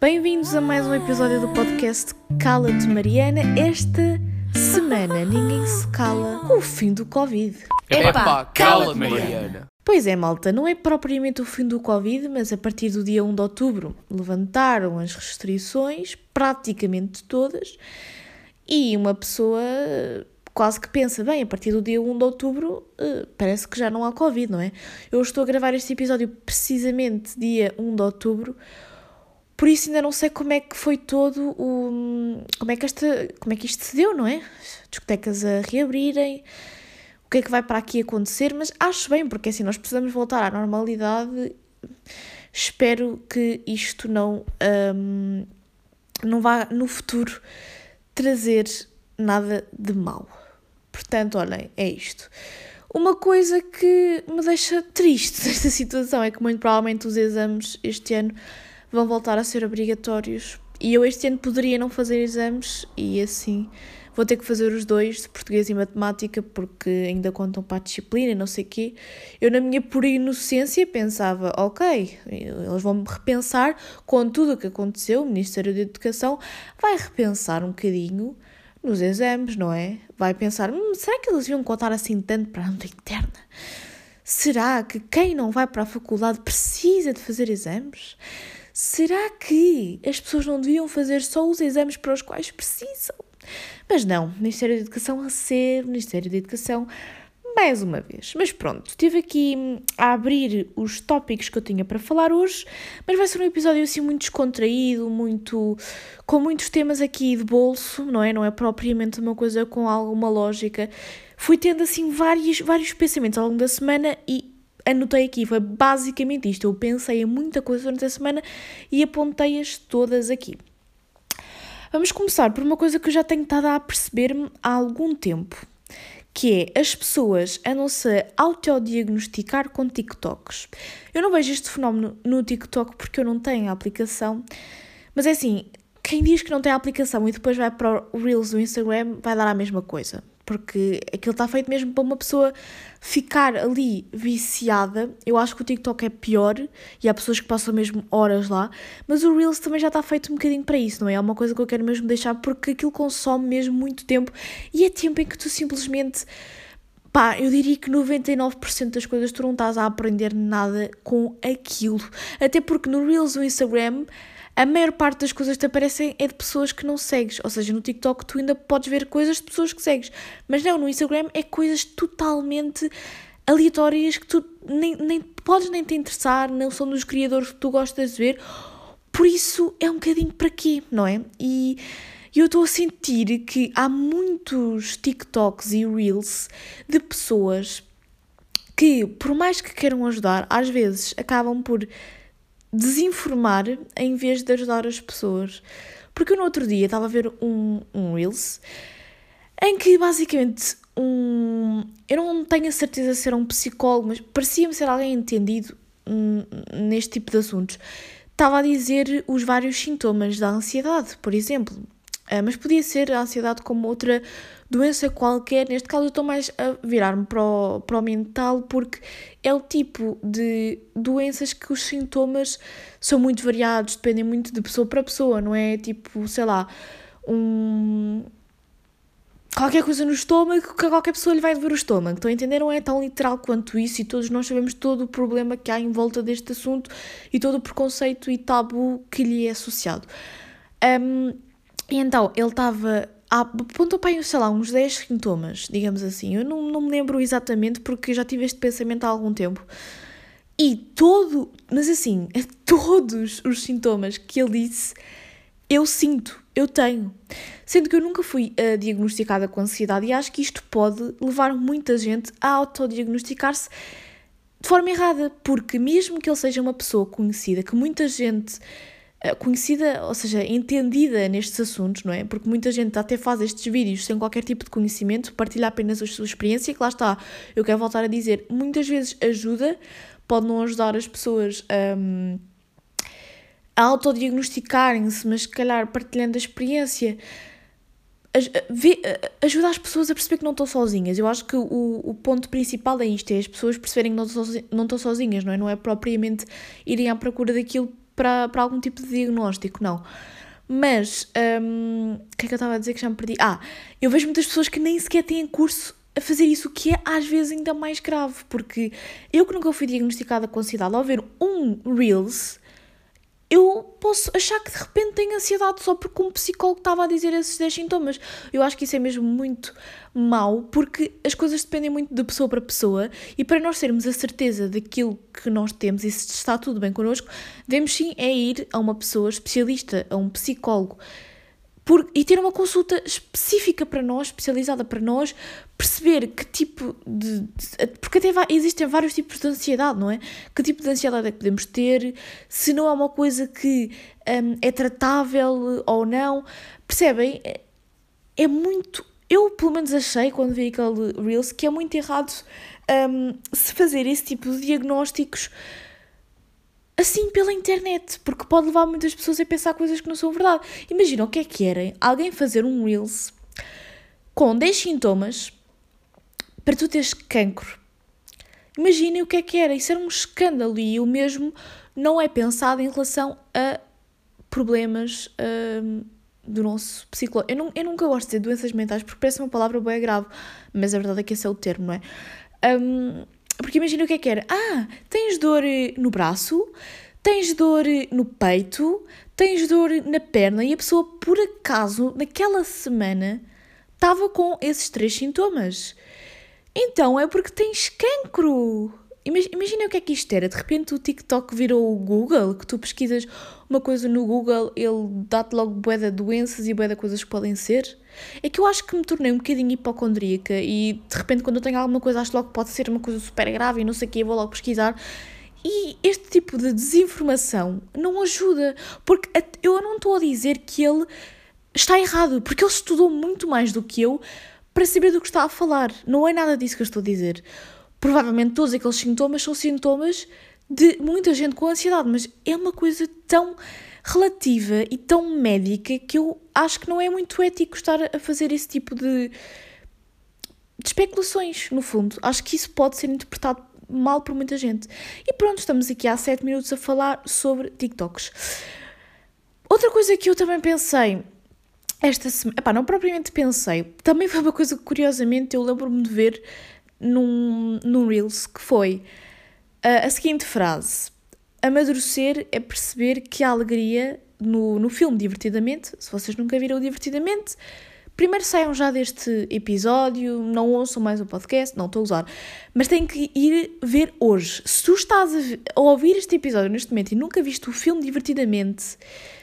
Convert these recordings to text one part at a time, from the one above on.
Bem-vindos a mais um episódio do podcast Cala-te Mariana. Esta semana ninguém se cala com o fim do Covid. Epá, cala-te, Mariana. Pois é, malta, não é propriamente o fim do Covid, mas a partir do dia 1 de outubro levantaram as restrições, praticamente todas, e uma pessoa quase que pensa, bem, a partir do dia 1 de outubro eh, parece que já não há Covid, não é? Eu estou a gravar este episódio precisamente dia 1 de outubro, por isso ainda não sei como é que foi todo o. como é que, esta, como é que isto se deu, não é? Discotecas a reabrirem, o que é que vai para aqui acontecer, mas acho bem, porque assim nós precisamos voltar à normalidade. Espero que isto não, um, não vá no futuro trazer nada de mal. Portanto, olhem, é isto. Uma coisa que me deixa triste nesta situação é que muito provavelmente os exames este ano vão voltar a ser obrigatórios e eu este ano poderia não fazer exames e assim vou ter que fazer os dois, de português e matemática, porque ainda contam para a disciplina, não sei o quê. Eu, na minha pura inocência, pensava, ok, eles vão repensar com tudo o que aconteceu, o Ministério da Educação vai repensar um bocadinho nos exames, não é? Vai pensar, hum, será que eles iam contar assim tanto para a nota interna? Será que quem não vai para a faculdade precisa de fazer exames? Será que as pessoas não deviam fazer só os exames para os quais precisam? Mas não, Ministério da Educação a ser Ministério da Educação mais uma vez. Mas pronto, estive aqui hum, a abrir os tópicos que eu tinha para falar hoje, mas vai ser um episódio assim muito descontraído, muito com muitos temas aqui de bolso, não é? Não é propriamente uma coisa com alguma lógica. Fui tendo assim vários, vários pensamentos ao longo da semana e anotei aqui, foi basicamente isto. Eu pensei em muita coisa durante a semana e apontei-as todas aqui. Vamos começar por uma coisa que eu já tenho estado a perceber-me há algum tempo, que é as pessoas andam-se a autodiagnosticar com TikToks. Eu não vejo este fenómeno no TikTok porque eu não tenho a aplicação, mas é assim, quem diz que não tem a aplicação e depois vai para o Reels do Instagram vai dar a mesma coisa. Porque aquilo está feito mesmo para uma pessoa ficar ali viciada. Eu acho que o TikTok é pior e há pessoas que passam mesmo horas lá, mas o Reels também já está feito um bocadinho para isso, não é? É uma coisa que eu quero mesmo deixar porque aquilo consome mesmo muito tempo e é tempo em que tu simplesmente Pá, eu diria que 99% das coisas tu não estás a aprender nada com aquilo. Até porque no Reels do Instagram a maior parte das coisas que te aparecem é de pessoas que não segues. Ou seja, no TikTok tu ainda podes ver coisas de pessoas que segues. Mas não, no Instagram é coisas totalmente aleatórias que tu nem, nem podes nem te interessar, não são dos criadores que tu gostas de ver. Por isso é um bocadinho para quê, não é? E eu estou a sentir que há muitos TikToks e Reels de pessoas que, por mais que queiram ajudar, às vezes acabam por desinformar em vez de ajudar as pessoas. Porque eu no outro dia estava a ver um, um Reels em que basicamente um. Eu não tenho a certeza se era um psicólogo, mas parecia-me ser alguém entendido hum, neste tipo de assuntos. Estava a dizer os vários sintomas da ansiedade, por exemplo. Uh, mas podia ser a ansiedade como outra doença qualquer. Neste caso, eu estou mais a virar-me para o, para o mental porque é o tipo de doenças que os sintomas são muito variados, dependem muito de pessoa para pessoa, não é? Tipo, sei lá, um. Qualquer coisa no estômago que qualquer pessoa lhe vai doer o estômago. Estão a entender? Não é tão literal quanto isso e todos nós sabemos todo o problema que há em volta deste assunto e todo o preconceito e tabu que lhe é associado. Um, e então, ele estava apontou para sei lá, uns 10 sintomas, digamos assim. Eu não, não me lembro exatamente porque já tive este pensamento há algum tempo. E todo, mas assim, todos os sintomas que ele disse, eu sinto, eu tenho. Sendo que eu nunca fui uh, diagnosticada com ansiedade e acho que isto pode levar muita gente a autodiagnosticar-se de forma errada, porque mesmo que ele seja uma pessoa conhecida, que muita gente conhecida, ou seja, entendida nestes assuntos, não é? Porque muita gente até faz estes vídeos sem qualquer tipo de conhecimento, partilha apenas a sua experiência, que lá está, eu quero voltar a dizer, muitas vezes ajuda, pode não ajudar as pessoas um, a autodiagnosticarem-se, mas se calhar partilhando a experiência, ajuda as pessoas a perceber que não estão sozinhas. Eu acho que o, o ponto principal é isto, é as pessoas perceberem que não estão sozinhas, não é? Não é propriamente irem à procura daquilo para, para algum tipo de diagnóstico, não. Mas, hum, o que é que eu estava a dizer que já me perdi? Ah, eu vejo muitas pessoas que nem sequer têm curso a fazer isso, o que é às vezes ainda mais grave, porque eu que nunca fui diagnosticada com ansiedade, ao ver um Reels, eu posso achar que de repente tenho ansiedade só porque um psicólogo estava a dizer esses 10 sintomas. Eu acho que isso é mesmo muito mau, porque as coisas dependem muito de pessoa para pessoa e para nós termos a certeza daquilo que nós temos e se está tudo bem connosco, devemos sim é ir a uma pessoa especialista, a um psicólogo por, e ter uma consulta específica para nós, especializada para nós, perceber que tipo de. de porque até vai, existem vários tipos de ansiedade, não é? Que tipo de ansiedade é que podemos ter, se não é uma coisa que um, é tratável ou não. Percebem? É, é muito. Eu, pelo menos, achei, quando vi aquele Reels, que é muito errado um, se fazer esse tipo de diagnósticos assim pela internet, porque pode levar muitas pessoas a pensar coisas que não são verdade. Imagina o que é que querem alguém fazer um Reels com 10 sintomas para tu teres cancro. Imaginem o que é que era, isso era um escândalo e o mesmo não é pensado em relação a problemas hum, do nosso psicológico. Eu, eu nunca gosto de dizer doenças mentais porque parece uma palavra bem grave, mas a verdade é que esse é o termo, não é? Um, porque imagina o que é que era. Ah, tens dor eh, no braço, tens dor eh, no peito, tens dor na perna e a pessoa, por acaso, naquela semana, estava com esses três sintomas. Então é porque tens cancro. Imagina o que é que isto era. De repente o TikTok virou o Google, que tu pesquisas uma coisa no Google, ele dá-te logo bué de doenças e bué de coisas que podem ser. É que eu acho que me tornei um bocadinho hipocondríaca e de repente quando eu tenho alguma coisa acho logo que pode ser uma coisa super grave e não sei o que, vou logo pesquisar. E este tipo de desinformação não ajuda, porque eu não estou a dizer que ele está errado, porque ele estudou muito mais do que eu para saber do que está a falar. Não é nada disso que eu estou a dizer provavelmente todos aqueles sintomas são sintomas de muita gente com ansiedade, mas é uma coisa tão relativa e tão médica que eu acho que não é muito ético estar a fazer esse tipo de, de especulações, no fundo. Acho que isso pode ser interpretado mal por muita gente. E pronto, estamos aqui há 7 minutos a falar sobre TikToks. Outra coisa que eu também pensei esta semana, não propriamente pensei, também foi uma coisa que curiosamente eu lembro-me de ver num, num Reels que foi a, a seguinte frase: Amadurecer é perceber que a alegria no, no filme Divertidamente, se vocês nunca viram Divertidamente, primeiro saiam já deste episódio, não ouçam mais o podcast, não estou a usar, mas têm que ir ver hoje. Se tu estás a, a ouvir este episódio neste momento e nunca viste o filme Divertidamente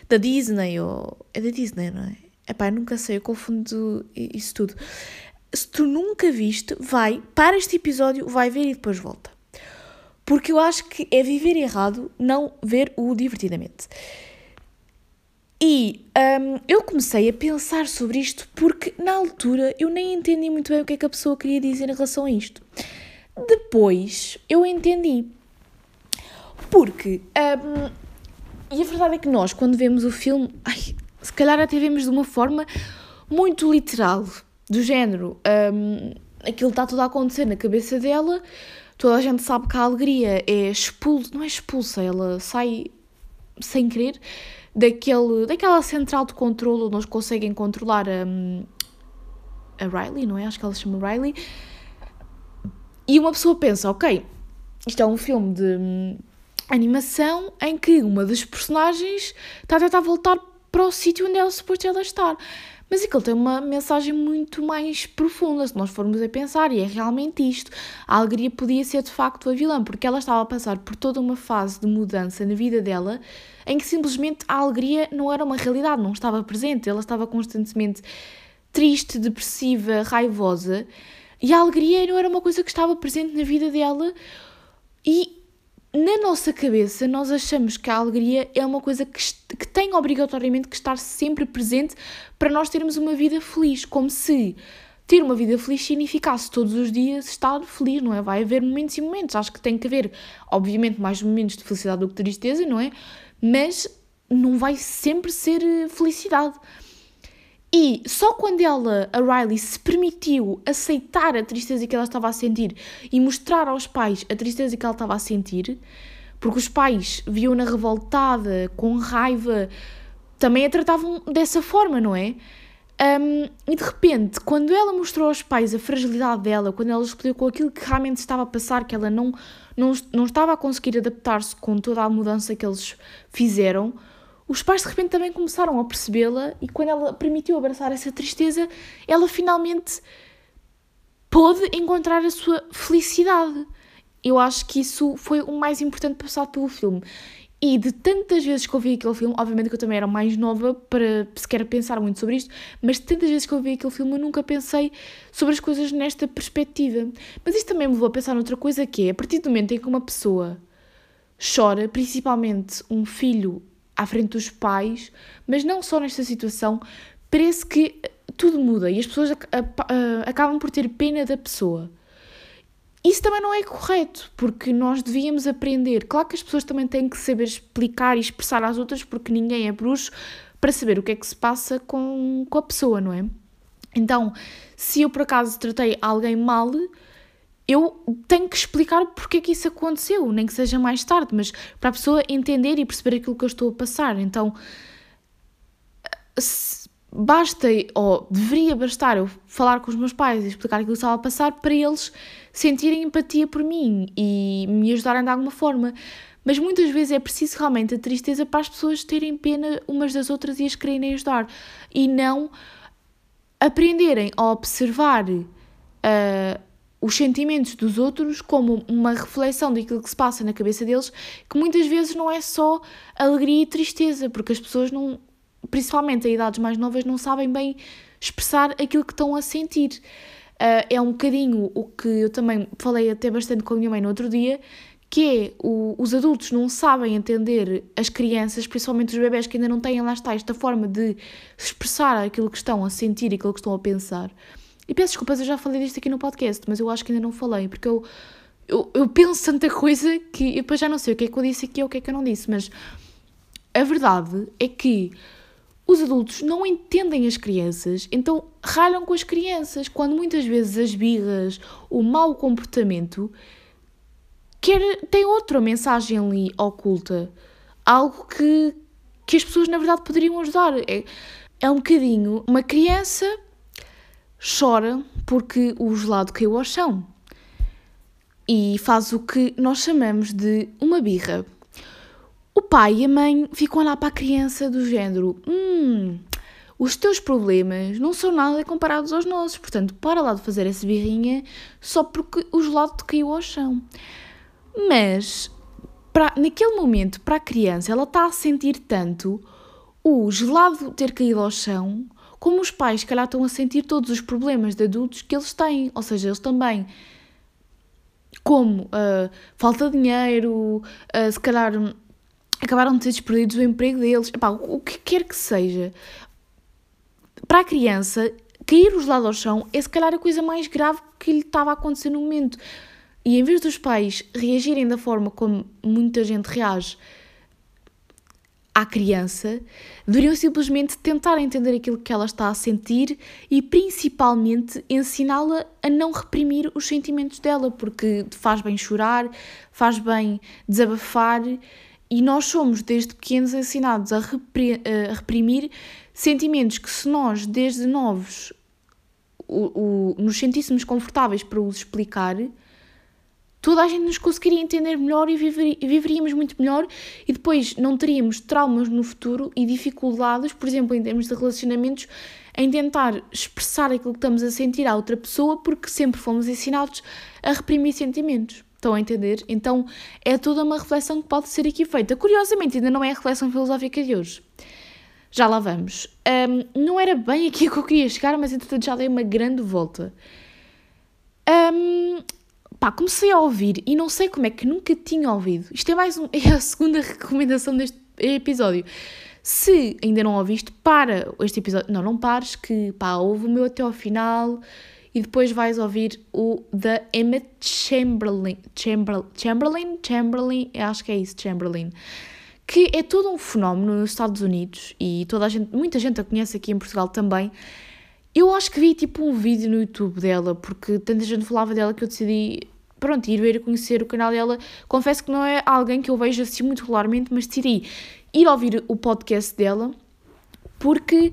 da Disney, ou é da Disney, não é? Epá, nunca sei, eu confundo isso tudo se tu nunca viste, vai, para este episódio, vai ver e depois volta. Porque eu acho que é viver errado não ver o divertidamente. E um, eu comecei a pensar sobre isto porque na altura eu nem entendi muito bem o que é que a pessoa queria dizer em relação a isto. Depois eu entendi. Porque, um, e a verdade é que nós, quando vemos o filme, ai, se calhar até vemos de uma forma muito literal do género, um, aquilo está tudo a acontecer na cabeça dela, toda a gente sabe que a alegria é expulsa, não é expulsa, ela sai sem querer daquele, daquela central de controle onde eles conseguem controlar a, hum, a Riley, não é? Acho que ela se chama Riley. E uma pessoa pensa, ok, isto é um filme de hum, animação em que uma das personagens está a tentar voltar para o sítio onde ela suposto ela estar. Mas aquilo tem uma mensagem muito mais profunda, se nós formos a pensar, e é realmente isto. A alegria podia ser de facto a vilã, porque ela estava a passar por toda uma fase de mudança na vida dela em que simplesmente a alegria não era uma realidade, não estava presente, ela estava constantemente triste, depressiva, raivosa, e a alegria não era uma coisa que estava presente na vida dela. E na nossa cabeça, nós achamos que a alegria é uma coisa que, que tem obrigatoriamente que estar sempre presente para nós termos uma vida feliz, como se ter uma vida feliz significasse todos os dias estar feliz, não é? Vai haver momentos e momentos. Acho que tem que haver, obviamente, mais momentos de felicidade do que tristeza, não é? Mas não vai sempre ser eh, felicidade. E só quando ela, a Riley, se permitiu aceitar a tristeza que ela estava a sentir e mostrar aos pais a tristeza que ela estava a sentir, porque os pais viam-na revoltada, com raiva, também a tratavam dessa forma, não é? Um, e de repente, quando ela mostrou aos pais a fragilidade dela, quando ela explicou aquilo que realmente estava a passar, que ela não, não, não estava a conseguir adaptar-se com toda a mudança que eles fizeram, os pais de repente também começaram a percebê-la e quando ela permitiu abraçar essa tristeza, ela finalmente pôde encontrar a sua felicidade. Eu acho que isso foi o mais importante passado pelo filme. E de tantas vezes que eu vi aquele filme, obviamente que eu também era mais nova para sequer pensar muito sobre isto, mas de tantas vezes que eu vi aquele filme eu nunca pensei sobre as coisas nesta perspectiva. Mas isto também me levou a pensar noutra coisa que é, a partir do momento em que uma pessoa chora, principalmente um filho à frente dos pais, mas não só nesta situação, parece que tudo muda e as pessoas acabam por ter pena da pessoa. Isso também não é correto, porque nós devíamos aprender. Claro que as pessoas também têm que saber explicar e expressar às outras, porque ninguém é bruxo para saber o que é que se passa com, com a pessoa, não é? Então, se eu por acaso tratei alguém mal, eu tenho que explicar porque é que isso aconteceu, nem que seja mais tarde, mas para a pessoa entender e perceber aquilo que eu estou a passar. Então, basta, ou deveria bastar, eu falar com os meus pais e explicar aquilo que estava a passar para eles sentirem empatia por mim e me ajudarem de alguma forma. Mas muitas vezes é preciso realmente a tristeza para as pessoas terem pena umas das outras e as quererem ajudar e não aprenderem a observar uh, os sentimentos dos outros como uma reflexão daquilo que se passa na cabeça deles, que muitas vezes não é só alegria e tristeza, porque as pessoas não, principalmente em idades mais novas, não sabem bem expressar aquilo que estão a sentir. Uh, é um bocadinho o que eu também falei até bastante com a minha mãe no outro dia, que é o, os adultos não sabem entender as crianças, principalmente os bebés que ainda não têm lá está esta forma de expressar aquilo que estão a sentir e aquilo que estão a pensar. E peço desculpas, eu já falei disto aqui no podcast, mas eu acho que ainda não falei, porque eu, eu, eu penso tanta coisa que depois já não sei o que é que eu disse aqui ou o que é que eu não disse, mas a verdade é que os adultos não entendem as crianças, então ralham com as crianças, quando muitas vezes as birras, o mau comportamento, quer, tem outra mensagem ali oculta. Algo que, que as pessoas, na verdade, poderiam ajudar. É, é um bocadinho. Uma criança chora porque o gelado caiu ao chão e faz o que nós chamamos de uma birra. O pai e a mãe ficam olhar para a criança do género: Hum, os teus problemas não são nada comparados aos nossos, portanto, para lá de fazer essa birrinha só porque o gelado caiu ao chão. Mas, para, naquele momento, para a criança, ela está a sentir tanto o gelado ter caído ao chão, como os pais, se calhar, estão a sentir todos os problemas de adultos que eles têm. Ou seja, eles também como uh, falta de dinheiro, uh, se calhar acabaram de ser despedidos do emprego deles, Epá, o que quer que seja, para a criança, cair os lados ao chão é se calhar a coisa mais grave que lhe estava a acontecer no momento. E em vez dos pais reagirem da forma como muita gente reage à criança, deveriam simplesmente tentar entender aquilo que ela está a sentir e principalmente ensiná-la a não reprimir os sentimentos dela, porque faz bem chorar, faz bem desabafar e nós somos, desde pequenos, ensinados a, reprimir sentimentos que, se nós, desde novos, o, o, nos sentíssemos confortáveis para os explicar, toda a gente nos conseguiria entender melhor e, viver, viveríamos muito melhor e depois não teríamos traumas no futuro e dificuldades, por exemplo, em termos de relacionamentos, em tentar expressar aquilo que estamos a sentir à outra pessoa porque sempre fomos ensinados a reprimir sentimentos. Estão a entender? Então é toda uma reflexão que pode ser aqui feita. Curiosamente, ainda não é a reflexão filosófica de hoje. Já lá vamos. Um, não era bem aqui que eu queria chegar, mas entretanto já dei uma grande volta. Um, pá, comecei a ouvir e não sei como é que nunca tinha ouvido. Isto é mais um, é a segunda recomendação deste episódio. Se ainda não ouviste, para este episódio. Não, não pares, que pá, ouve o meu até ao final e depois vais ouvir o da Emma Chamberlain, Chamberlain, Chamberlain, Chamberlain, acho que é isso, Chamberlain, que é todo um fenómeno nos Estados Unidos e toda a gente, muita gente a conhece aqui em Portugal também. Eu acho que vi tipo um vídeo no YouTube dela, porque tanta gente falava dela que eu decidi pronto, ir ver conhecer o canal dela. Confesso que não é alguém que eu vejo assim muito regularmente, mas decidi ir ouvir o podcast dela porque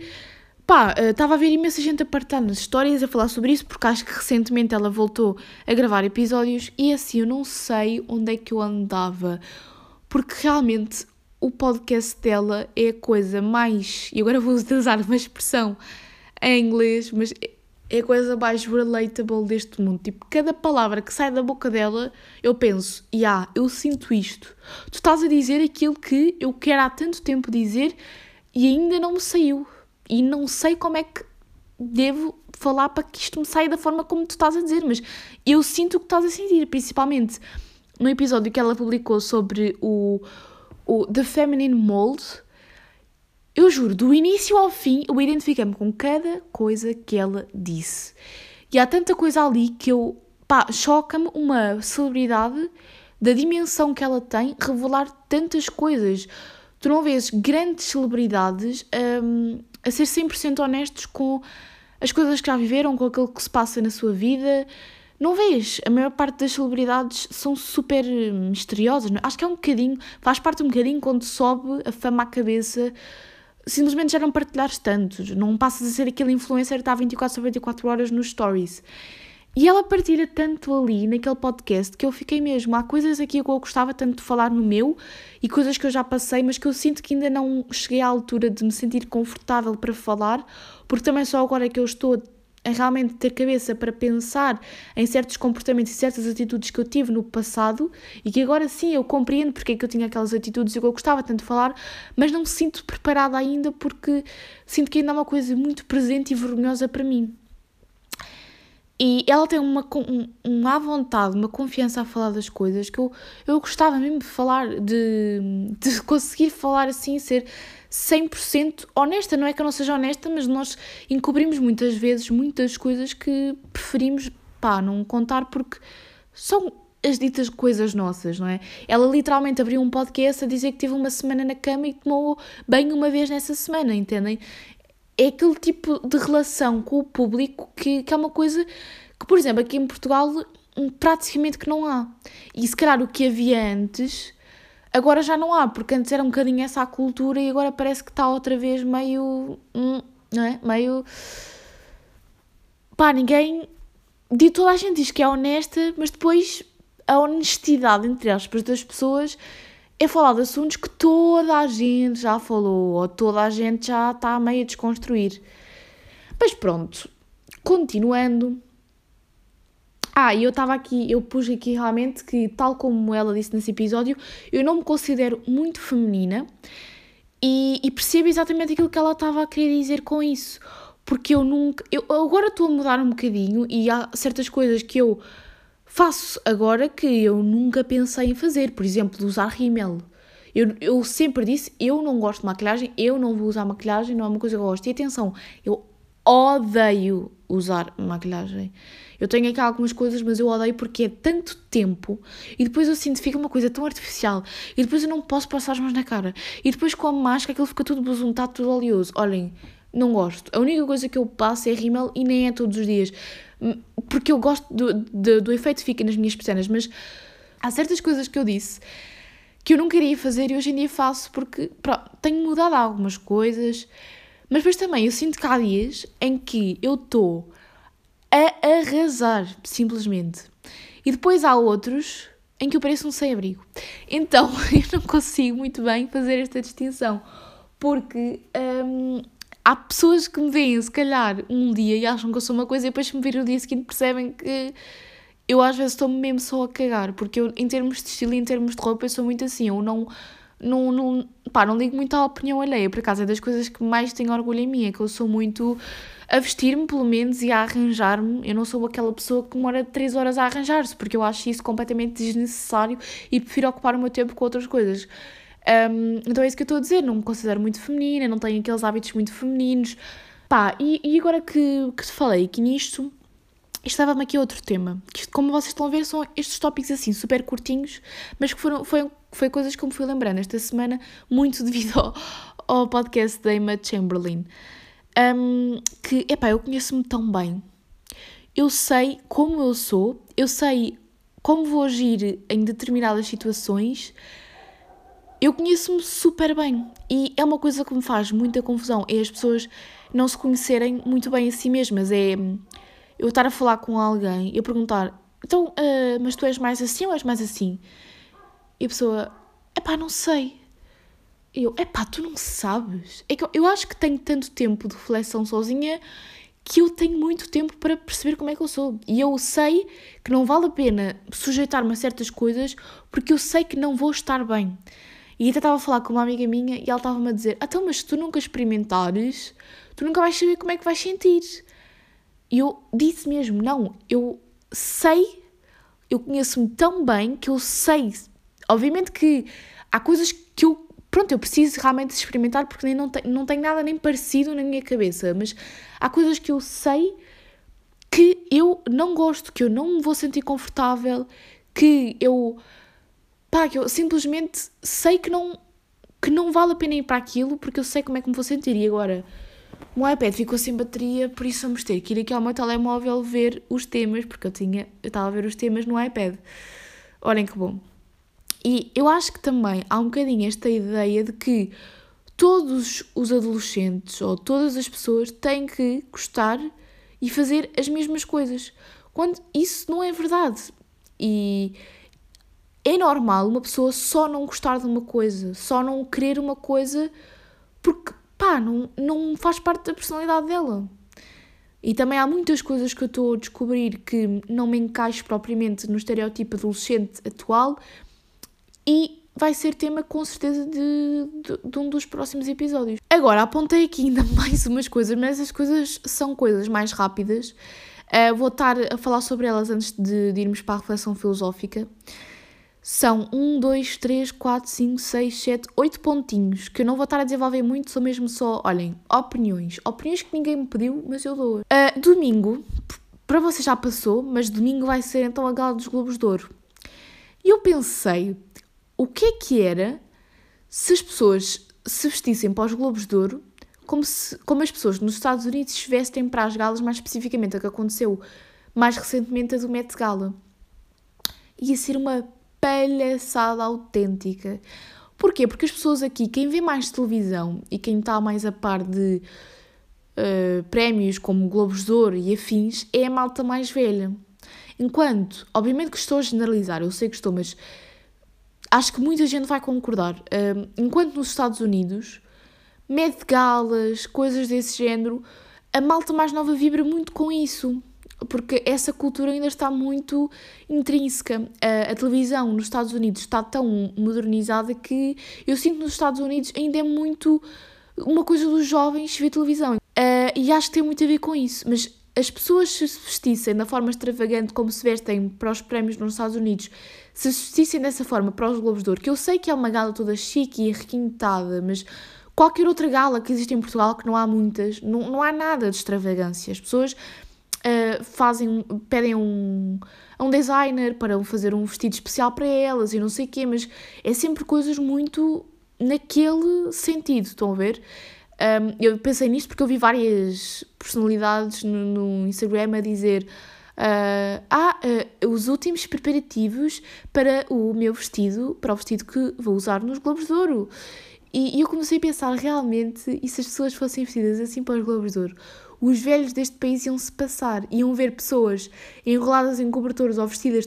pá, estava a ver imensa gente a partilhar nas histórias a falar sobre isso, porque acho que recentemente ela voltou a gravar episódios e assim eu não sei onde é que eu andava, porque realmente o podcast dela é a coisa mais. E agora vou utilizar uma expressão em inglês, mas é a coisa mais relatable deste mundo. Tipo, cada palavra que sai da boca dela, eu penso, ya, yeah, eu sinto isto. Tu estás a dizer aquilo que eu quero há tanto tempo dizer e ainda não me saiu. E não sei como é que devo falar para que isto me saia da forma como tu estás a dizer, mas eu sinto o que estás a sentir, principalmente no episódio que ela publicou sobre o, o The Feminine Mold. Eu juro, do início ao fim, eu identifiquei-me com cada coisa que ela disse. E há tanta coisa ali que eu. pá, choca-me uma celebridade da dimensão que ela tem revelar tantas coisas. Tu não vês grandes celebridades um, a ser 100% honestos com as coisas que já viveram, com aquilo que se passa na sua vida. Não vês? A maior parte das celebridades são super hum, misteriosas. É? Acho que é um bocadinho, faz parte um bocadinho quando sobe a fama à cabeça. Simplesmente já não partilhares tantos. Não passas a ser aquele influencer que está 24 sobre 24 horas nos stories. E ela partilha tanto ali naquele podcast que eu fiquei mesmo. Há coisas aqui que eu gostava tanto de falar no meu e coisas que eu já passei, mas que eu sinto que ainda não cheguei à altura de me sentir confortável para falar, porque também só agora é que eu estou a realmente ter cabeça para pensar em certos comportamentos e certas atitudes que eu tive no passado e que agora sim eu compreendo porque é que eu tinha aquelas atitudes e que eu gostava tanto de falar, mas não me sinto preparada ainda porque sinto que ainda é uma coisa muito presente e vergonhosa para mim. E ela tem uma, uma vontade, uma confiança a falar das coisas que eu, eu gostava mesmo de falar, de, de conseguir falar assim, ser 100% honesta. Não é que eu não seja honesta, mas nós encobrimos muitas vezes muitas coisas que preferimos, pá, não contar porque são as ditas coisas nossas, não é? Ela literalmente abriu um podcast a dizer que teve uma semana na cama e tomou banho uma vez nessa semana, entendem? é aquele tipo de relação com o público que, que é uma coisa que, por exemplo, aqui em Portugal praticamente que não há. E se calhar o que havia antes, agora já não há, porque antes era um bocadinho essa a cultura e agora parece que está outra vez meio. Hum, não é? Meio. Pá, ninguém. De toda a gente diz que é honesta, mas depois a honestidade entre aspas das pessoas é falar de assuntos que toda a gente já falou ou toda a gente já está meio a desconstruir. Mas pronto, continuando. Ah, e eu estava aqui, eu pus aqui realmente que, tal como ela disse nesse episódio, eu não me considero muito feminina e, e percebo exatamente aquilo que ela estava a querer dizer com isso. Porque eu nunca. Eu agora estou a mudar um bocadinho e há certas coisas que eu faço agora que eu nunca pensei em fazer, por exemplo, usar rímel. Eu, eu sempre disse, eu não gosto de maquilhagem, eu não vou usar maquilhagem, não é uma coisa que eu gosto. E atenção, eu odeio usar maquilhagem. Eu tenho aqui algumas coisas, mas eu odeio porque é tanto tempo e depois eu sinto fica uma coisa tão artificial e depois eu não posso passar as mãos na cara e depois com a máscara aquilo fica tudo besuntado, tudo oleoso. Olhem, não gosto. A única coisa que eu passo é rímel e nem é todos os dias porque eu gosto do, do, do efeito que fica nas minhas pestanas, mas há certas coisas que eu disse que eu não queria fazer e hoje em dia faço porque pronto, tenho mudado algumas coisas, mas depois também eu sinto que há dias em que eu estou a arrasar, simplesmente. E depois há outros em que eu pareço um sem-abrigo. Então eu não consigo muito bem fazer esta distinção, porque hum, há pessoas que me veem, se calhar, um dia e acham que eu sou uma coisa e depois me viram o dia seguinte percebem que eu às vezes estou-me mesmo só a cagar, porque eu, em termos de estilo e em termos de roupa, eu sou muito assim, eu não, não, não, pá, não ligo muito à opinião alheia, por acaso é das coisas que mais tenho orgulho em mim, é que eu sou muito a vestir-me, pelo menos, e a arranjar-me, eu não sou aquela pessoa que demora 3 horas a arranjar-se, porque eu acho isso completamente desnecessário e prefiro ocupar o meu tempo com outras coisas. Um, então é isso que eu estou a dizer, não me considero muito feminina, não tenho aqueles hábitos muito femininos. Pá, e, e agora que, que te falei aqui nisto, estava-me aqui outro tema, que como vocês estão a ver são estes tópicos assim, super curtinhos, mas que foram, foi, foi coisas que me fui lembrando esta semana, muito devido ao, ao podcast da Emma Chamberlain. Um, que, epá, eu conheço-me tão bem. Eu sei como eu sou, eu sei como vou agir em determinadas situações, eu conheço-me super bem. E é uma coisa que me faz muita confusão, é as pessoas não se conhecerem muito bem a si mesmas. É eu estar a falar com alguém e perguntar, então, uh, mas tu és mais assim ou és mais assim? E a pessoa, epá, não sei. E eu, epá, tu não sabes? É que eu, eu acho que tenho tanto tempo de reflexão sozinha que eu tenho muito tempo para perceber como é que eu sou. E eu sei que não vale a pena sujeitar-me a certas coisas porque eu sei que não vou estar bem. E até estava a falar com uma amiga minha e ela estava-me a dizer: Então, mas se tu nunca experimentares, tu nunca vais saber como é que vais sentir. E eu disse mesmo: Não, eu sei, eu conheço-me tão bem que eu sei. Obviamente que há coisas que eu pronto, eu preciso realmente experimentar porque nem não, te, não tenho nada nem parecido na minha cabeça, mas há coisas que eu sei que eu não gosto, que eu não me vou sentir confortável, que eu, pá, que eu simplesmente sei que não, que não vale a pena ir para aquilo porque eu sei como é que me vou sentir. E agora, o iPad ficou sem bateria, por isso vamos ter que ir aqui ao meu telemóvel ver os temas, porque eu tinha, eu estava a ver os temas no iPad. Olhem que bom. E eu acho que também há um bocadinho esta ideia de que todos os adolescentes ou todas as pessoas têm que gostar e fazer as mesmas coisas, quando isso não é verdade. E é normal uma pessoa só não gostar de uma coisa, só não querer uma coisa porque, pá, não, não faz parte da personalidade dela. E também há muitas coisas que eu estou a descobrir que não me encaixo propriamente no estereótipo adolescente atual, e vai ser tema com certeza de, de, de, um dos próximos episódios. Agora, apontei aqui ainda mais umas coisas, mas as coisas são coisas mais rápidas. Uh, vou estar a falar sobre elas antes de, de irmos para a reflexão filosófica. São 1, 2, 3, 4, 5, 6, 7, 8 pontinhos que eu não vou estar a desenvolver muito, são mesmo só, olhem, opiniões. Opiniões que ninguém me pediu, mas eu dou. Uh, domingo, para você já passou, mas domingo vai ser então a gala dos Globos de Ouro. E eu pensei, o que é que era se as pessoas se vestissem para os Globos de Ouro como, se, como as pessoas nos Estados Unidos se vestem para as galas, mais especificamente a que aconteceu mais recentemente a do Met Gala. Ia ser uma palhaçada autêntica. Porquê? Porque as pessoas aqui, quem vê mais televisão e quem está mais a par de uh, prémios como Globos de Ouro e afins, é a malta mais velha. Enquanto, obviamente que estou a generalizar, eu sei que estou, mas acho que muita gente vai concordar. Um, enquanto nos Estados Unidos, Met Galas, coisas desse género, a malta mais nova vibra muito com isso. Porque essa cultura ainda está muito intrínseca. A, a televisão nos Estados Unidos está tão modernizada que eu sinto nos Estados Unidos ainda é muito uma coisa dos jovens ver televisão. Uh, e acho que tem muito a ver com isso. Mas as pessoas se vestissem da forma extravagante como se vestem para os prémios nos Estados Unidos, se vestissem dessa forma para os Globos de Ouro, que eu sei que é uma gala toda chique e requintada, mas qualquer outra gala que existe em Portugal, que não há muitas, não, não há nada de extravagância. As pessoas uh, fazem, pedem um, a um designer para fazer um vestido especial para elas e não sei o quê, mas é sempre coisas muito naquele sentido, estão a ver? Um, eu pensei nisto porque eu vi várias personalidades no, no Instagram a dizer uh, ah, uh, os últimos preparativos para o meu vestido, para o vestido que vou usar nos Globos de Ouro. E, e eu comecei a pensar realmente, e se as pessoas fossem vestidas assim para os Globos de Ouro, os velhos deste país iam se passar, iam ver pessoas enroladas em cobertores ou vestidas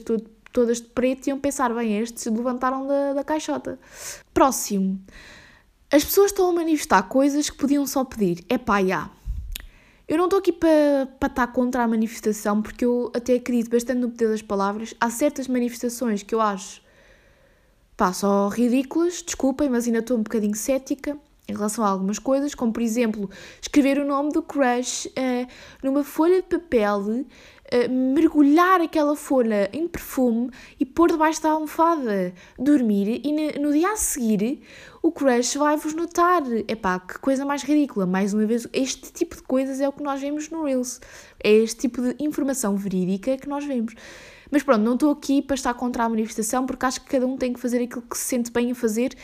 todas de preto e iam pensar, bem, estes levantaram da, da caixota. Próximo. As pessoas estão a manifestar coisas que podiam só pedir. É pá, já. Eu não estou aqui para pa estar contra a manifestação, porque eu até acredito bastante no poder das palavras. Há certas manifestações que eu acho pá, só ridículas, desculpem, mas ainda estou um bocadinho cética em relação a algumas coisas, como por exemplo escrever o nome do crush uh, numa folha de papel mergulhar aquela folha em perfume e pôr debaixo da almofada, dormir e no, dia a seguir o crush vai-vos notar. Epá, que coisa mais ridícula. Mais uma vez, este tipo de coisas é o que nós vemos no Reels. É este tipo de informação verídica que nós vemos. Mas pronto, não estou aqui para estar contra a manifestação porque acho que cada um tem que fazer aquilo que se sente bem a fazer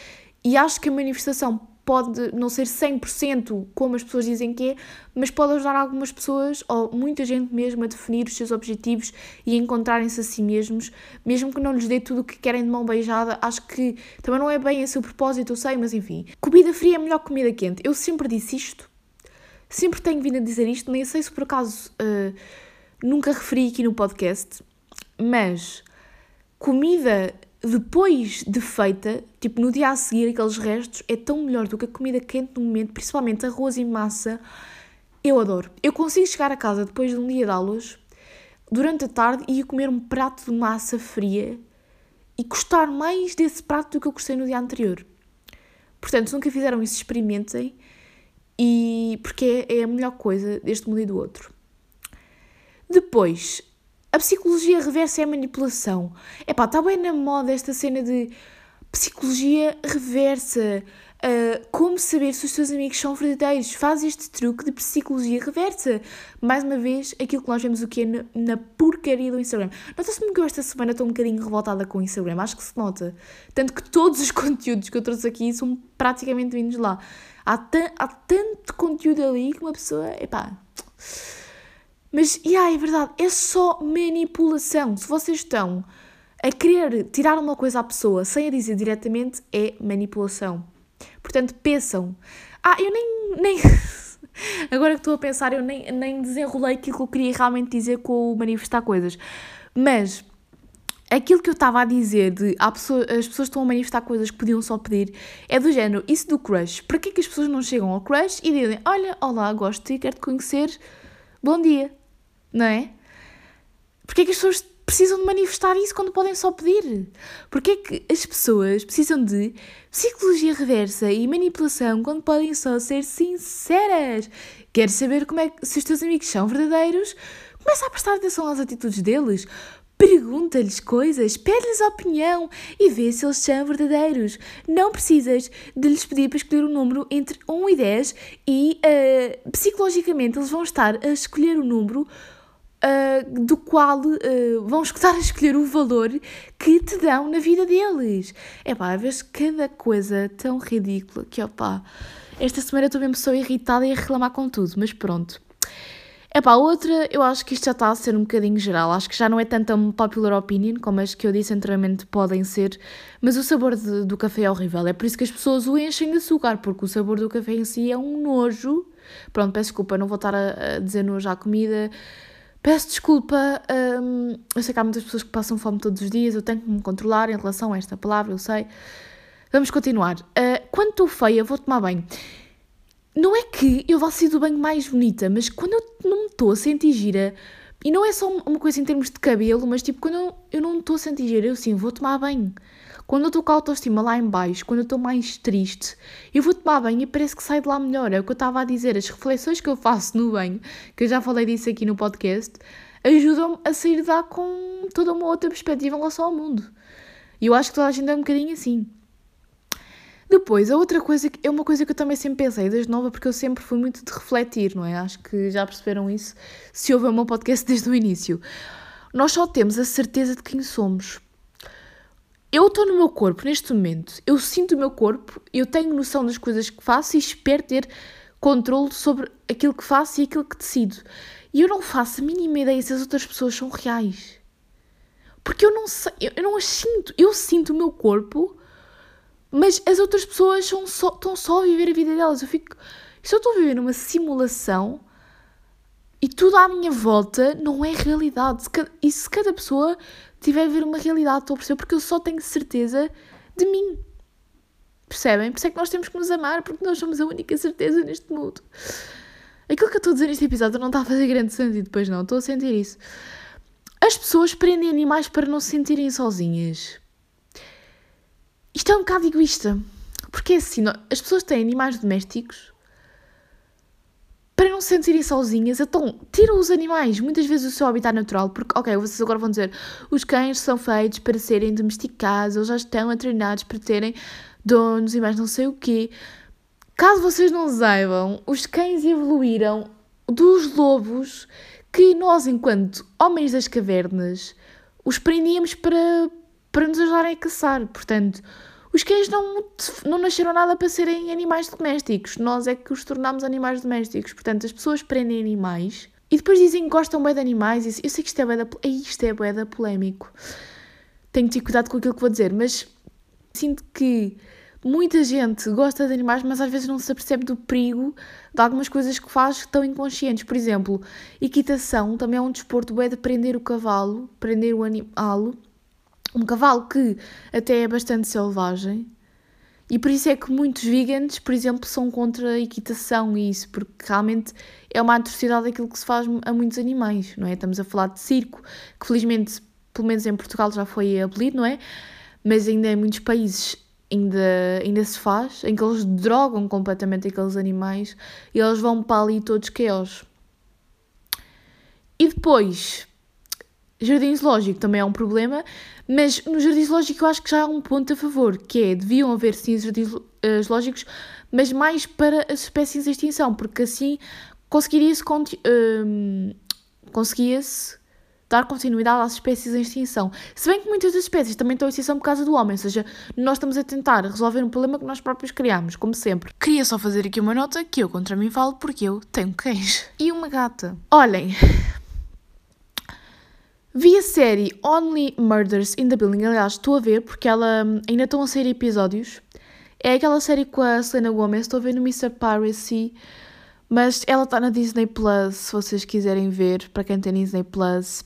e acho que a manifestação pode não ser 100% como as pessoas dizem que é, mas pode ajudar algumas pessoas, ou muita gente mesmo, a definir os seus objetivos e encontrarem-se a si mesmos, mesmo que não lhes dê tudo o que querem de mão beijada. Acho que também não é bem esse o propósito, eu sei, mas enfim. Comida fria é melhor que comida quente. Eu sempre disse isto, sempre tenho vindo a dizer isto, nem sei se por acaso uh, nunca referi aqui no podcast, mas comida depois de feita, tipo no dia a seguir, aqueles restos, é tão melhor do que a comida quente no momento, principalmente arroz e massa. Eu adoro. Eu consigo chegar a casa depois de um dia de aulas, durante a tarde, e comer um prato de massa fria e gostar mais desse prato do que eu gostei no dia anterior. Portanto, se nunca fizeram isso, experimentem, e porque é, é a melhor coisa deste mundo e do outro. Depois, a psicologia reversa é a manipulação. É pá, está bem na moda esta cena de psicologia reversa. Uh, como saber se os teus amigos são verdadeiros? Faz este truque de psicologia reversa. Mais uma vez, aquilo que nós vemos o que é na, na porcaria do Instagram. Nota-se-me que eu esta semana estou um bocadinho revoltada com o Instagram. Acho que se nota. Tanto que todos os conteúdos que eu trouxe aqui são praticamente vindos lá. Há, há tanto conteúdo ali que uma pessoa. Epá. Mas, yeah, é verdade, é só manipulação. Se vocês estão a querer tirar uma coisa à pessoa sem a dizer diretamente, é manipulação. Portanto, pensam. Ah, eu nem. nem... Agora que estou a pensar, eu nem, nem desenrolei aquilo que eu queria realmente dizer com o manifestar coisas. Mas aquilo que eu estava a dizer de pessoa, as pessoas estão a manifestar coisas que podiam só pedir é do género, isso do crush. Para que é as pessoas não chegam ao crush e dizem: Olha, olá, gosto de ti, quero te conhecer, bom dia não é? Porquê é que as pessoas precisam de manifestar isso quando podem só pedir? Porquê é que as pessoas precisam de psicologia reversa e manipulação quando podem só ser sinceras? Queres saber como é que, se os teus amigos são verdadeiros? Começa a prestar atenção às atitudes deles. Pergunta-lhes coisas, pede-lhes opinião e vê se eles são verdadeiros. Não precisas de lhes pedir para escolher um número entre 1 e 10 e uh, psicologicamente eles vão estar a escolher o número uh, do qual uh, vão escutar a escolher o valor que te dão na vida deles. É pá, vês cada coisa tão ridícula que, opá, esta semana estou mesmo só irritada e a reclamar com tudo, mas pronto. É pá, outra, eu acho que isto já está a ser um bocadinho geral. Acho que já não é tanto uma popular opinion como as que eu disse anteriormente podem ser, mas o sabor de, do café é horrível. É por isso que as pessoas o enchem de açúcar, porque o sabor do café em si é um nojo. Pronto, peço desculpa, não vou estar a, a dizer nojo à comida. Peço desculpa, hum, eu sei que há muitas pessoas que passam fome todos os dias, eu tenho que me controlar em relação a esta palavra, eu sei. Vamos continuar. Uh, quando estou feia, vou tomar banho. Não é que eu vá sair do banho mais bonita, mas quando eu não me estou a sentir gira, e não é só uma coisa em termos de cabelo, mas tipo, quando eu, eu não estou a sentir gira, eu sim, vou tomar banho. Quando eu estou com a autoestima lá em baixo, quando eu estou mais triste, eu vou tomar banho e parece que sai de lá melhor. É o que eu estava a dizer. As reflexões que eu faço no banho, que eu já falei disso aqui no podcast, ajudam-me a sair de lá com toda uma outra perspectiva em relação ao mundo. E eu acho que toda a gente é um bocadinho assim. Depois, a outra coisa é uma coisa que eu também sempre pensei desde nova, porque eu sempre fui muito de refletir, não é? Acho que já perceberam isso se ouvem o meu podcast desde o início. Nós só temos a certeza de quem somos eu estou no meu corpo neste momento, eu sinto o meu corpo, eu tenho noção das coisas que faço e espero ter controle sobre aquilo que faço e aquilo que decido. E eu não faço a mínima ideia se as outras pessoas são reais. Porque eu não sei, eu não as sinto. Eu sinto o meu corpo, mas as outras pessoas são só, estão só a viver a vida delas. Eu fico. Se eu estou a viver numa simulação e tudo à minha volta não é realidade. E se cada pessoa tiver a ver uma realidade, estou a perceber, porque eu só tenho certeza de mim. Percebem? Por isso é que nós temos que nos amar, porque nós somos a única certeza neste mundo. Aquilo que eu estou a dizer neste episódio não está a fazer grande sentido, depois não, estou a sentir isso. As pessoas prendem animais para não se sentirem sozinhas. Isto é um bocado egoísta. Porque é assim, as pessoas têm animais domésticos para não se sentirem sozinhas, então tiram os animais muitas vezes do seu habitat natural, porque, ok, vocês agora vão dizer os cães são feitos para serem domesticados, eles já estão treinados para terem donos e mais não sei o quê. Caso vocês não saibam, os cães evoluíram dos lobos que nós, enquanto homens das cavernas, os prendíamos para, para nos ajudarem a caçar. Portanto, Os cães não, não nasceram nada para serem animais domésticos. Nós é que os tornamos animais domésticos. Portanto, as pessoas prendem animais e depois dizem que gostam bem de animais. Eu sei que isto é bué isto é bué polémico. Tenho que ter cuidado com aquilo que vou dizer, mas sinto que muita gente gosta de animais, mas às vezes não se apercebe do perigo de algumas coisas que faz que estão inconscientes. Por exemplo, equitação também é um desporto bué de prender o cavalo, prender o animal um cavalo que até é bastante selvagem. E por isso é que muitos vegans, por exemplo, são contra a equitação e isso, porque realmente é uma atrocidade aquilo que se faz a muitos animais, não é? Estamos a falar de circo, que felizmente, pelo menos em Portugal, já foi abolido, não é? Mas ainda em muitos países ainda, ainda se faz, em que eles drogam completamente aqueles animais e eles vão para ali todos queos. E depois, jardim zoológico também é um problema, mas no jardim zoológico eu acho que já há um ponto a favor, que é, deviam haver sim jardins eh, zoológicos, mas mais para as espécies em extinção, porque assim conseguiria-se um, ehm, conseguia-se dar continuidade às espécies em extinção. Se bem que muitas das espécies também estão em extinção por causa do homem, ou seja, nós estamos a tentar resolver um problema que nós próprios criamos, como sempre. Queria só fazer aqui uma nota que eu contra mim falo porque eu tenho cães e uma gata. Olhem, Vi a série Only Murders in the Building, aliás, estou a ver porque ela hum, ainda estão a sair episódios. É aquela série com a Selena Gomez, estou a ver no Mr. Piracy, mas ela está na Disney Plus, se vocês quiserem ver, para quem tem Disney Plus.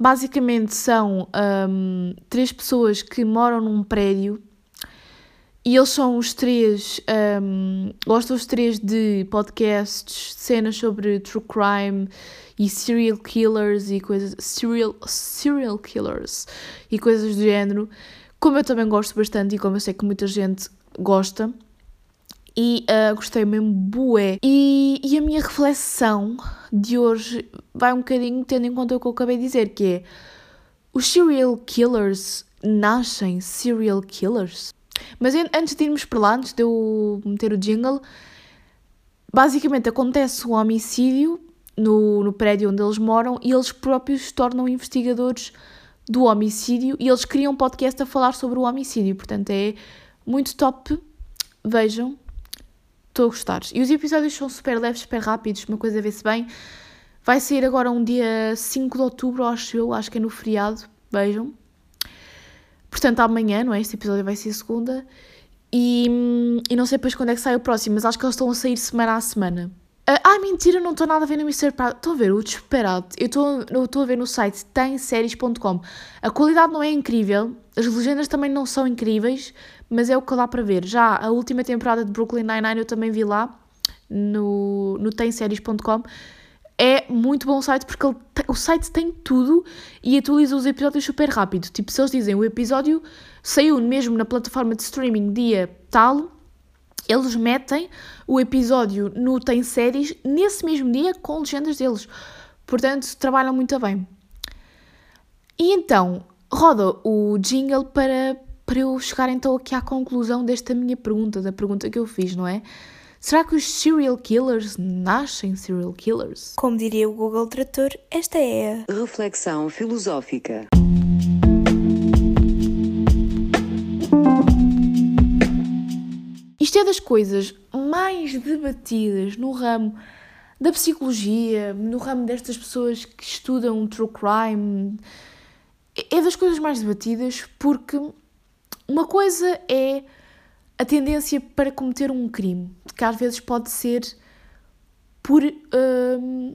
Basicamente são um, três pessoas que moram num prédio e eles são os três, um, gostam os três de podcasts, cenas sobre true crime e serial killers e coisas serial, serial killers e coisas do género, como eu também gosto bastante e como eu sei que muita gente gosta. E uh, gostei mesmo bué. E, e a minha reflexão de hoje vai um bocadinho tendo em conta o que eu acabei de dizer, que é os serial killers nascem serial killers? Mas antes de irmos para lá, antes de eu meter o jingle, basicamente acontece um homicídio no, no prédio onde eles moram e eles próprios se tornam investigadores do homicídio e eles criam um podcast a falar sobre o homicídio. Portanto, é muito top. Vejam. Estou a gostar. E os episódios são super leves, super rápidos, uma coisa a ver-se bem. Vai sair agora um dia 5 de outubro, acho eu, acho que é no feriado. Vejam. Portanto, amanhã, não é? Este episódio vai ser segunda. E, e não sei depois quando é que sai o próximo, mas acho que eles estão a sair semana a semana. Uh, ah, mentira, não estou nada a ver no Mr. Prado. Estou a ver o Desesperado. Eu estou a ver no site temséries.com. A qualidade não é incrível, as legendas também não são incríveis, mas é o que dá para ver. Já a última temporada de Brooklyn Nine-Nine eu também vi lá, no, no temséries.com. É muito bom o site porque ele, o site tem tudo e atualiza os episódios super rápido. Tipo, se eles dizem o episódio saiu mesmo na plataforma de streaming dia tal, eles metem o episódio no Tem Séries nesse mesmo dia com legendas deles. Portanto, trabalham muito bem. E então, roda o jingle para, para eu chegar então aqui à conclusão desta minha pergunta, da pergunta que eu fiz, não é? Será que os serial killers nascem serial killers? Como diria o Google Trator, esta é a reflexão filosófica. Isto é das coisas mais debatidas no ramo da psicologia, no ramo destas pessoas que estudam true crime. É das coisas mais debatidas porque uma coisa é a tendência para cometer um crime, que às vezes pode ser por um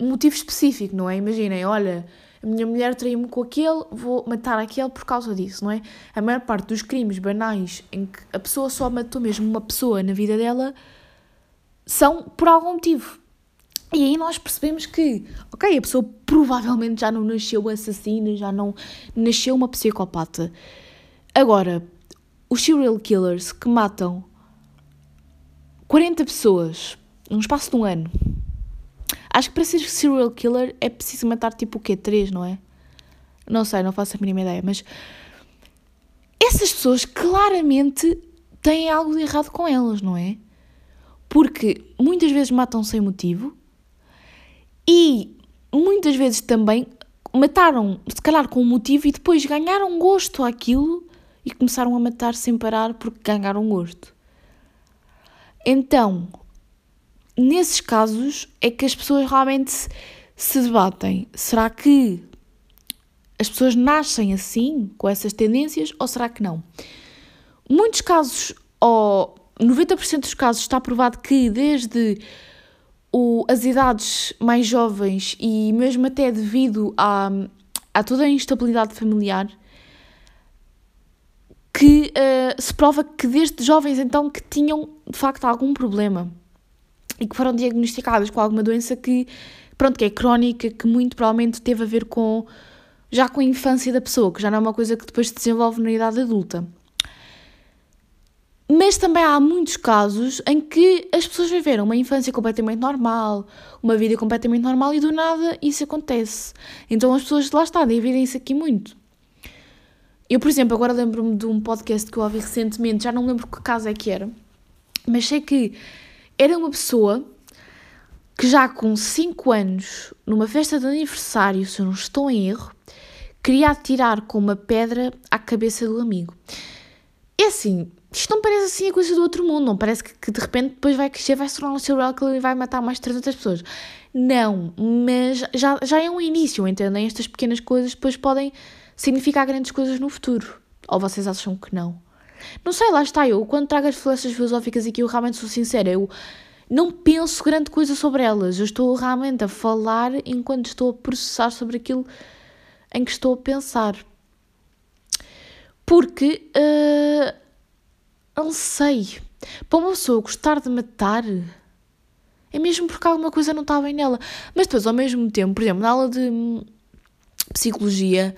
motivo específico, não é? Imaginem, olha, a minha mulher traiu-me com aquele, vou matar aquele por causa disso, não é? A maior parte dos crimes banais em que a pessoa só matou mesmo uma pessoa na vida dela são por algum motivo. E aí nós percebemos que, ok, a pessoa provavelmente já não nasceu assassina, já não nasceu uma psicopata. Agora, os serial killers que matam 40 pessoas num espaço de um ano Acho que para ser serial killer é preciso matar tipo o quê? Três, não é? Não sei, não faço a mínima ideia, mas essas pessoas claramente têm algo de errado com elas, não é? Porque muitas vezes matam sem motivo e muitas vezes também mataram, se calhar com um motivo, e depois ganharam gosto àquilo e começaram a matar sem parar porque ganharam gosto. Então, nesses casos é que as pessoas realmente se debatem. Será que as pessoas nascem assim, com essas tendências, ou será que não? Muitos casos, ou 90% dos casos, está provado que desde o, as idades mais jovens e mesmo até devido a, a toda a instabilidade familiar, que uh, se prova que desde jovens então que tinham de facto algum problema e que foram diagnosticadas com alguma doença que, pronto, que é crónica, que muito provavelmente teve a ver com já com a infância da pessoa, que já não é uma coisa que depois se desenvolve na idade adulta. Mas também há muitos casos em que as pessoas viveram uma infância completamente normal, uma vida completamente normal e do nada isso acontece. Então as pessoas lá está, dividem isso aqui muito. Eu, por exemplo, agora lembro-me de um podcast que eu ouvi recentemente, já não lembro que caso é que era, mas sei que era uma pessoa que já com 5 anos, numa festa de aniversário, se eu não estou em erro, queria atirar com uma pedra à cabeça do amigo. É assim, isto não parece assim a coisa do outro mundo, não parece que, que de repente depois vai crescer, vai se tornar um serial killer e vai matar mais de 300 pessoas. Não, mas já, já é um início, entendem? Estas pequenas coisas depois podem significar grandes coisas no futuro. Ou vocês acham que não? Não sei, lá está eu. Quando trago as flechas filosóficas aqui, eu realmente sou sincera. Eu não penso grande coisa sobre elas. Eu estou realmente a falar enquanto estou a processar sobre aquilo em que estou a pensar. Porque. Uh, não sei. Para uma pessoa gostar de matar. É mesmo porque alguma coisa não está bem nela. Mas depois, ao mesmo tempo, por exemplo, na aula de psicologia,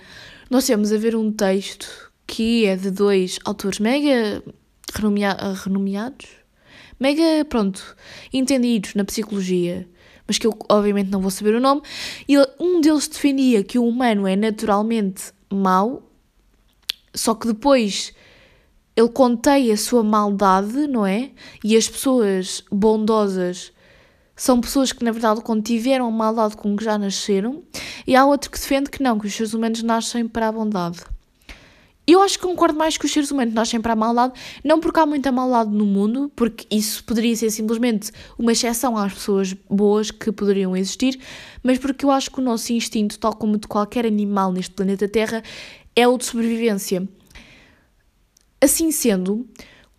nós temos a ver um texto que é de dois autores mega renomea renomeados, mega, pronto, entendidos na psicologia, mas que eu obviamente não vou saber o nome, e um deles defendia que o humano é naturalmente mau, só que depois ele contém a sua maldade, não é? E as pessoas bondosas são pessoas que, na verdade, contiveram a maldade com que já nasceram, e há outro que defende que não, que os seres humanos nascem para a bondade. Eu acho que concordo mais que os seres humanos nascem para a maldade, não porque há muita maldade no mundo, porque isso poderia ser simplesmente uma exceção às pessoas boas que poderiam existir, mas porque eu acho que o nosso instinto, tal como de qualquer animal neste planeta Terra, é o de sobrevivência. Assim sendo,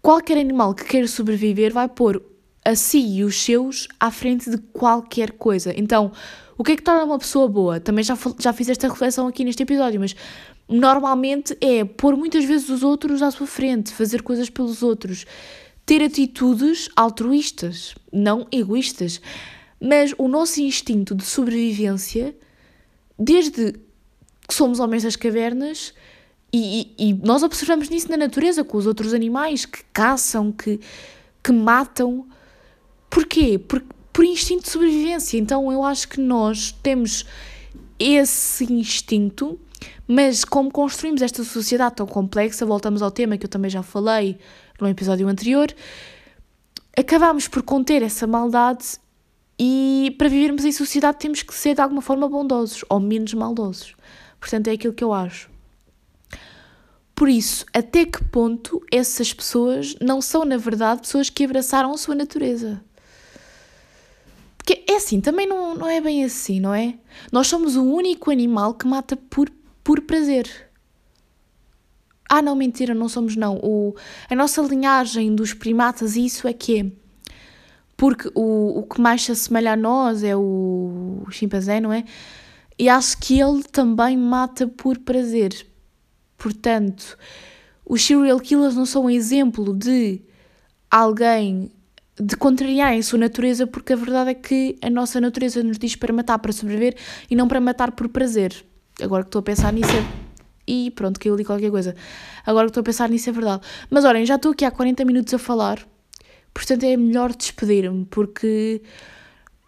qualquer animal que queira sobreviver vai pôr a si e os seus à frente de qualquer coisa. Então, o que é que torna uma pessoa boa? Também já, já fiz esta reflexão aqui neste episódio, mas normalmente é pôr muitas vezes os outros à sua frente, fazer coisas pelos outros, ter atitudes altruístas, não egoístas. Mas o nosso instinto de sobrevivência, desde que somos homens das cavernas, e, e, e nós observamos nisso na natureza, com os outros animais que caçam, que, que matam. Porquê? Por, por instinto de sobrevivência. Então eu acho que nós temos esse instinto mas como construímos esta sociedade tão complexa, voltamos ao tema que eu também já falei no episódio anterior, acabamos por conter essa maldade e para vivermos em sociedade temos que ser de alguma forma bondosos ou menos maldosos. Portanto, é aquilo que eu acho. Por isso, até que ponto essas pessoas não são, na verdade, pessoas que abraçaram a sua natureza? Porque é assim, também não, não é bem assim, não é? Nós somos o único animal que mata por por prazer. Ah, não, mentira, não somos não. O, a nossa linhagem dos primatas, isso é que é. Porque o, o que mais se assemelha a nós é o, o chimpanzé, não é? E acho que ele também mata por prazer. Portanto, os serial killers não são um exemplo de alguém de contrariar a sua natureza, porque a verdade é que a nossa natureza nos diz para matar para sobreviver e não para matar por prazer. Agora que estou a pensar nisso é... E pronto, que eu li qualquer coisa. Agora que estou a pensar nisso é verdade. Mas olhem, já estou aqui há 40 minutos a falar. Portanto é melhor despedir-me, porque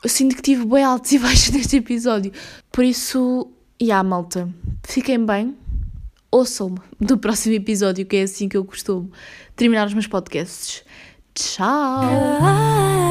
eu sinto que tive bem altos e baixos neste episódio. Por isso, e yeah, malta, fiquem bem. Ouçam-me do próximo episódio, que é assim que eu costumo terminar os meus podcasts. Tchau!